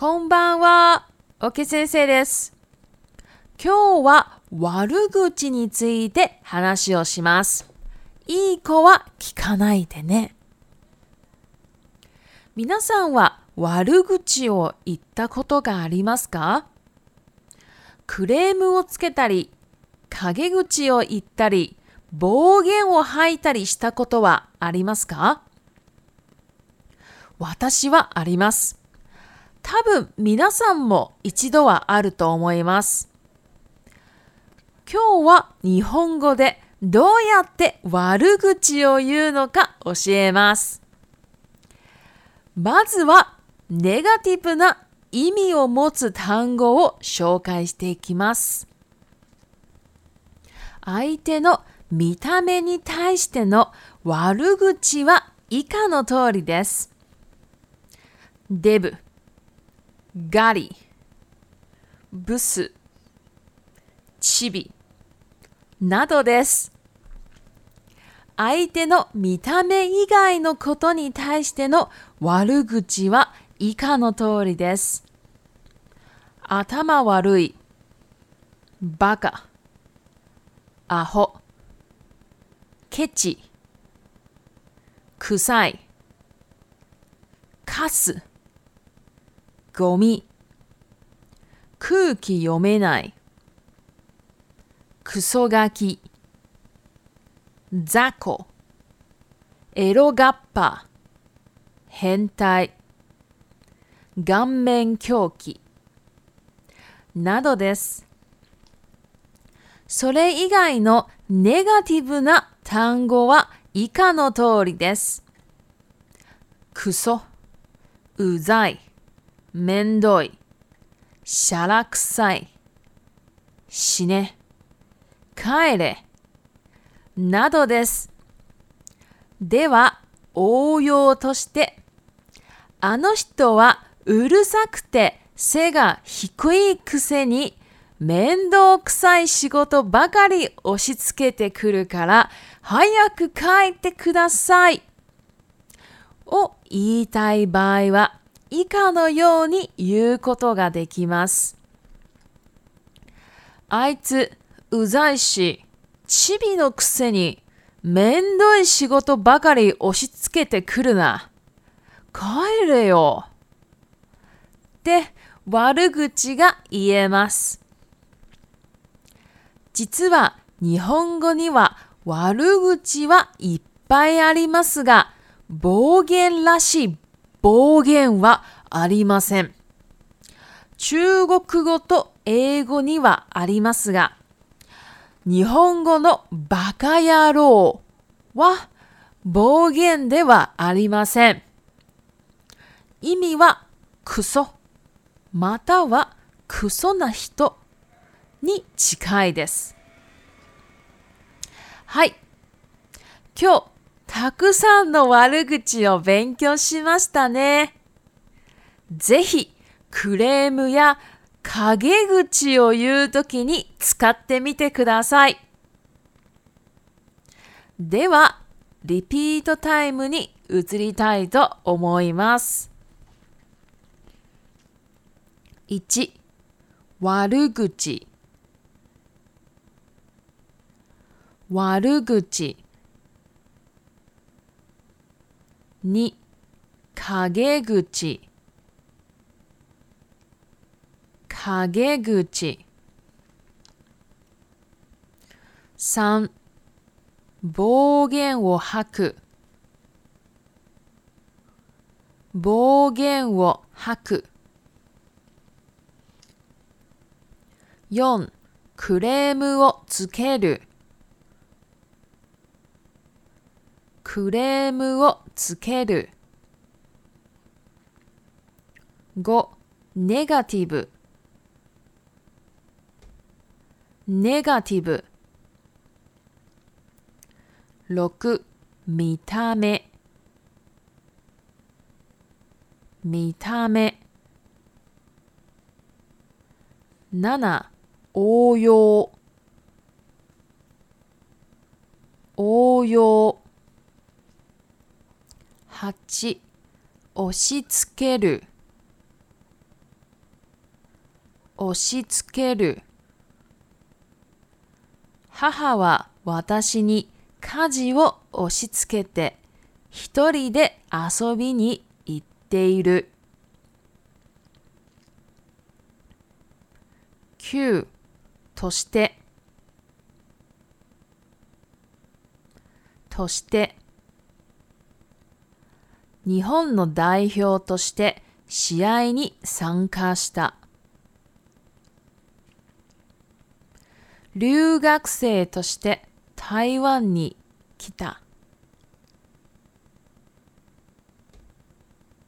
こんばんは。おけ先生です。今日は悪口について話をします。いい子は聞かないでね。皆さんは悪口を言ったことがありますかクレームをつけたり、陰口を言ったり、暴言を吐いたりしたことはありますか私はあります。多分皆さんも一度はあると思います。今日は日本語でどうやって悪口を言うのか教えます。まずはネガティブな意味を持つ単語を紹介していきます。相手の見た目に対しての悪口は以下の通りです。デブガリ、ブス、チビなどです。相手の見た目以外のことに対しての悪口は以下の通りです。頭悪い、バカ、アホ、ケチ、臭い、カス、ゴミ空気読めない、クソガキ、雑魚、エロガッパ、変態、顔面狂気、などです。それ以外のネガティブな単語は以下の通りです。クソ、うざい。めんどい、しゃらくさい、死ね、帰れ、などです。では、応用として、あの人はうるさくて背が低いくせに面倒くさい仕事ばかり押し付けてくるから早く帰ってくださいを言いたい場合は以下のように言うことができます。あいつ、うざいし、チビのくせに、めんどい仕事ばかり押し付けてくるな。帰れよ。って悪口が言えます。実は日本語には悪口はいっぱいありますが、暴言らしい暴言はありません。中国語と英語にはありますが、日本語のバカ野郎は暴言ではありません。意味はクソ、またはクソな人に近いです。はい。今日たくさんの悪口を勉強しましたね。ぜひ、クレームや陰口を言うときに使ってみてください。では、リピートタイムに移りたいと思います。1、悪口。悪口。2陰口陰口3暴言を吐く暴言を吐く4クレームをつけるクレームをつける。5. ネガティブ。ネガティブ。6. 見た目。見た目。7. 応用。応用。8押し付ける押し付ける母は私に家事を押し付けて一人で遊びに行っている9としてとして日本の代表として試合に参加した。留学生として台湾に来た。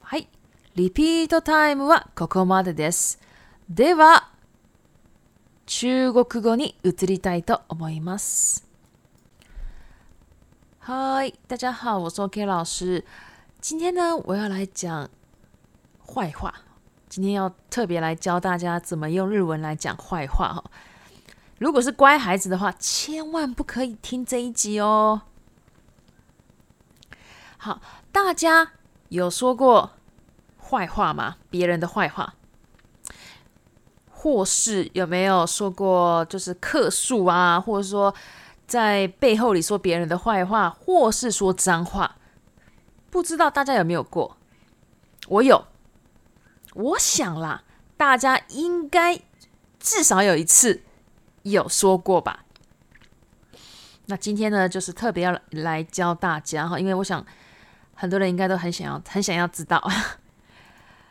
はい。リピートタイムはここまでです。では、中国語に移りたいと思います。は嗨，大家好，我是 OK 老师。今天呢，我要来讲坏话。今天要特别来教大家怎么用日文来讲坏话哈。如果是乖孩子的话，千万不可以听这一集哦。好，大家有说过坏话吗？别人的坏话，或是有没有说过就是客数啊，或者说在背后里说别人的坏话，或是说脏话？不知道大家有没有过？我有，我想啦，大家应该至少有一次有说过吧？那今天呢，就是特别要来教大家哈，因为我想很多人应该都很想要、很想要知道。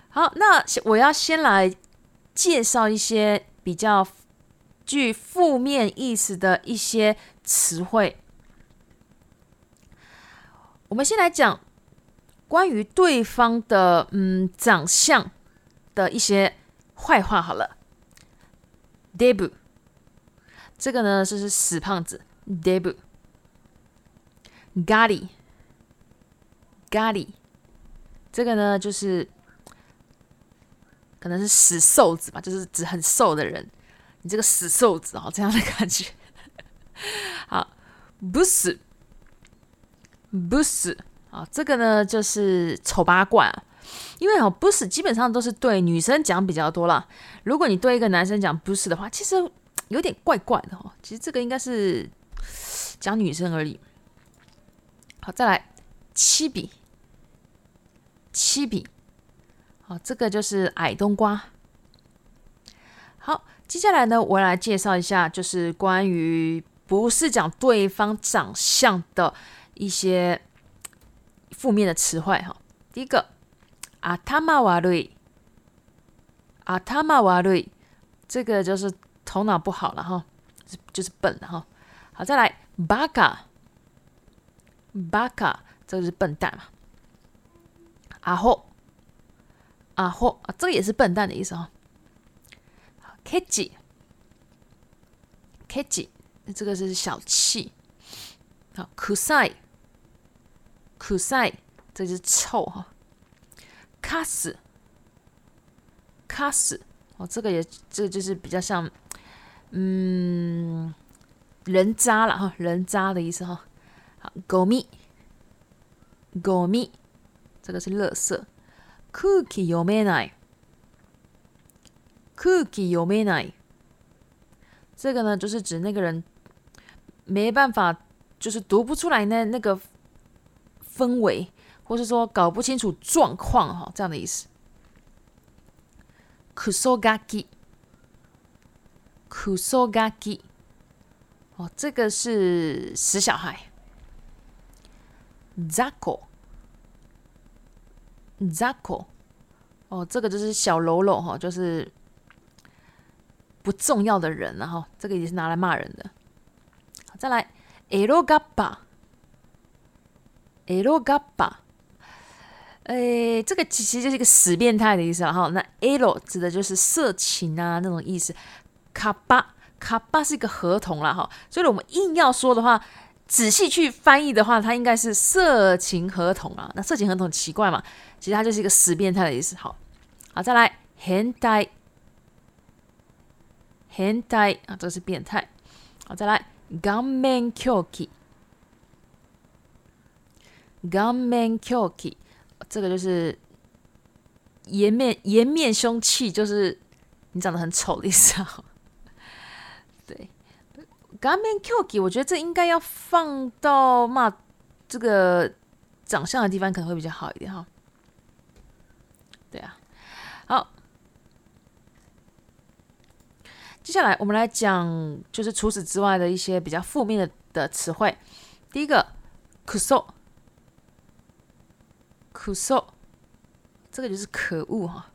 好，那我要先来介绍一些比较具负面意思的一些词汇。我们先来讲。关于对方的嗯长相的一些坏话，好了，debu 这个呢就是死胖子，debu，gali gali 这个呢就是可能是死瘦子吧，就是指很瘦的人，你这个死瘦子哦，这样的感觉，好，bus bus。啊，这个呢就是丑八怪，因为 o 不是基本上都是对女生讲比较多了。如果你对一个男生讲不是的话，其实有点怪怪的哦。其实这个应该是讲女生而已。好，再来七笔，七笔。好，这个就是矮冬瓜。好，接下来呢，我来介绍一下，就是关于不是讲对方长相的一些。负面的词汇哈，第一个，阿塔玛瓦瑞，阿塔玛瓦瑞，这个就是头脑不好了哈，就是笨了哈。好，再来，巴卡，巴卡，这个是笨蛋嘛？阿霍，阿霍，这个也是笨蛋的意思哈。k t t y k t t y 这个是小气。好，Kusai。苦塞，这就是臭哈。卡死，卡死哦，这个也，这就是比较像，嗯，人渣了哈，人渣的意思哈。好，狗蜜，狗蜜，这个是乐色。cookie 有没来？cookie 有没来？这个呢，就是指那个人没办法，就是读不出来那那个。氛围，或是说搞不清楚状况，哈，这样的意思。kuso gaki，kuso gaki，哦，这个是死小孩。zako，zako，哦，这个就是小喽啰哈，就是不重要的人了，哈，这个也是拿来骂人的。再来，ero gaba。ero gaba，诶，这个其实就是一个“死变态”的意思了哈。那 ero 指的就是色情啊那种意思卡巴卡巴是一个合同了哈。所以，我们硬要说的话，仔细去翻译的话，它应该是色情合同啊。那色情合同很奇怪嘛？其实它就是一个“死变态”的意思。好好，再来，handai handai 啊，这是变态。好，再来，gunman k o o k i Gunman k o o k i 这个就是颜面颜面凶器，就是你长得很丑的意思哈。对，Gunman k o o k i 我觉得这应该要放到骂这个长相的地方，可能会比较好一点哈。对啊，好，接下来我们来讲，就是除此之外的一些比较负面的的词汇。第一个，咳嗽。可笑，这个就是可恶哈。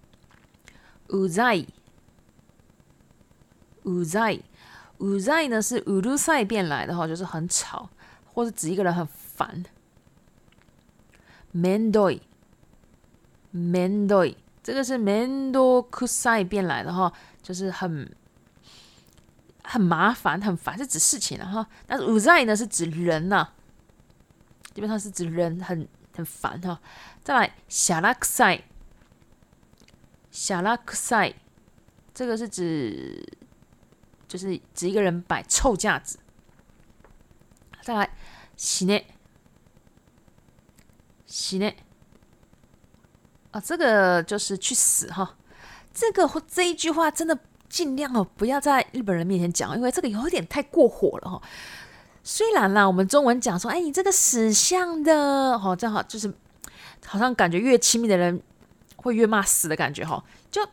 Uzi，Uzi，Uzi 呢是 u d u 变来的哈，就是很吵，或者指一个人很烦。m a n d o m a n d o 这个是 Mando u s 变来的哈，就是很很麻烦，很烦，是指事情哈。但是 Uzi 呢是指人呐，基本上是指人很。很烦哈，再来小拉克塞，小拉克塞，这个是指就是指一个人摆臭架子。再来死呢，死呢，啊，这个就是去死哈。这个这一句话真的尽量哦，不要在日本人面前讲，因为这个有点太过火了哈。虽然啦，我们中文讲说，哎，你这个死相的，哦，正好就是好像感觉越亲密的人会越骂死的感觉哈，就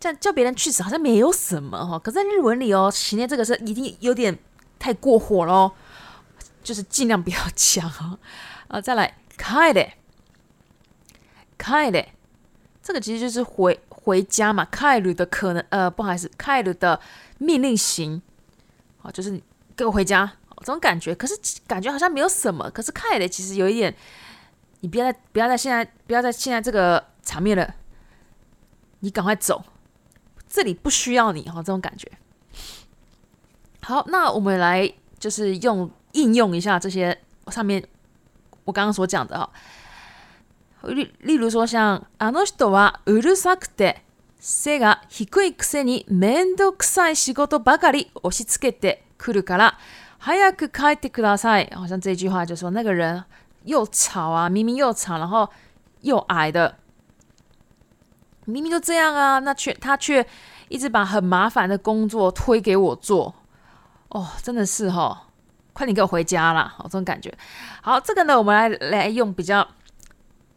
叫叫别人去死，好像没有什么哈。可在日文里哦，行，面这个是一定有点太过火喽，就是尽量不要讲啊。再来，kai d k d 这个其实就是回回家嘛，kai e 的可能呃，不好意思，kai e 的命令型，好，就是给我回家。这种感觉，可是感觉好像没有什么。可是看的其实有一点，你不要再不要再现在不要再现在这个场面了，你赶快走，这里不需要你哈。这种感觉，好，那我们来就是用应用一下这些上面我刚刚所讲的哈，例例如说像あの人はうるさくて。背が低いせに面倒くさい仕事ばかり押し付けてくるから。く帰ってください。好像这句话就说那个人又吵啊，明明又吵，然后又矮的，明明就这样啊，那却他却一直把很麻烦的工作推给我做，哦，真的是哦，快点给我回家啦。哦、这种感觉。好，这个呢，我们来来用比较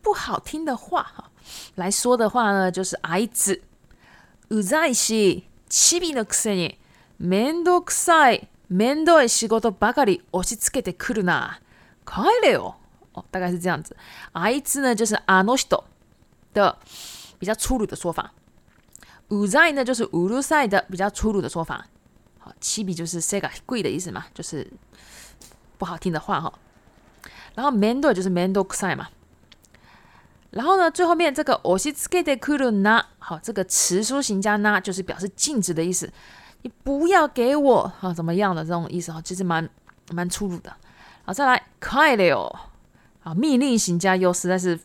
不好听的话哈来说的话呢，就是矮子、无才气、痴迷的癖、你、面都苦塞。面倒い仕事ばかり押し付けてくるな。帰れよ。大概是这样子。あいつ呢就是あの人的比较粗鲁的说法。うざい呢就是うるさい的比较粗鲁的说法。好，七就是背が低い的意思嘛，就是不好听的话然后面倒就是 m e n d い嘛。然后呢，最后面这个押し付けてくるな，好，这个词书形加な就是表示禁止的意思。你不要给我啊，怎么样的这种意思啊，其实蛮蛮粗鲁的。好，再来快爱的哦。啊，命令型加油，实在是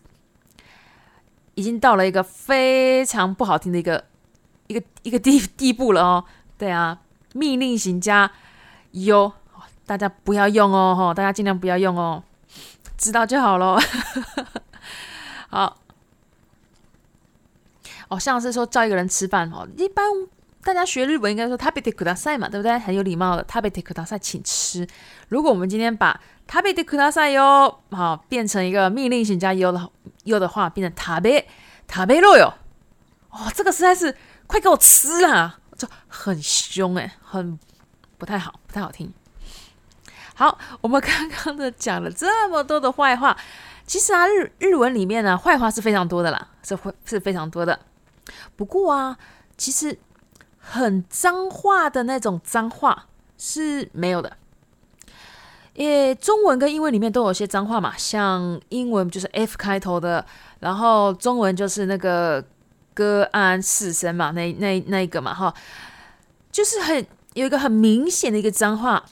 已经到了一个非常不好听的一个一个一个地地步了哦。对啊，命令型加油，大家不要用哦，哈，大家尽量不要用哦，知道就好咯。好，哦，像是说叫一个人吃饭哦，一般。大家学日文应该说“タベください嘛，对不对？很有礼貌的“タベください，请吃”。如果我们今天把“タベください哟，好，变成一个命令型加“哟”的“哟”的话，变成“他被他被肉哟”，哦，这个实在是快给我吃啦，就很凶诶，很不太好，不太好听。好，我们刚刚的讲了这么多的坏话，其实啊，日日文里面呢，坏话是非常多的啦，是会是非常多的。不过啊，其实。很脏话的那种脏话是没有的，诶，中文跟英文里面都有些脏话嘛，像英文就是 F 开头的，然后中文就是那个哥安四声嘛，那那那一个嘛，哈，就是很有一个很明显的一个脏话，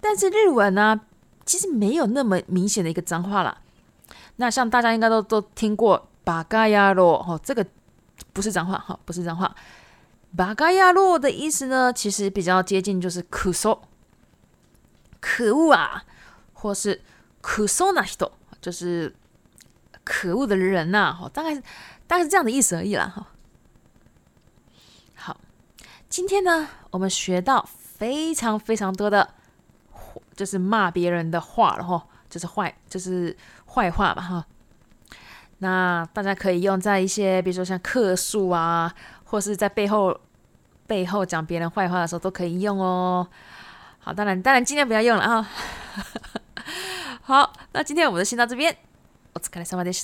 但是日文呢，其实没有那么明显的一个脏话啦。那像大家应该都都听过把嘎呀罗，哦，这个不是脏话，哈，不是脏话。巴嘎亚洛的意思呢，其实比较接近就是“可说可恶啊，或是“可恶”那西多，就是可恶的人呐，哈，大概是大概是这样的意思而已啦，哈。好，今天呢，我们学到非常非常多的，就是骂别人的话了，哈，就是坏，就是坏话吧，哈。那大家可以用在一些，比如说像客数啊，或是在背后背后讲别人坏话的时候都可以用哦。好，当然，当然尽量不要用了啊。好，那今天我们就先到这边。我只看了三遍电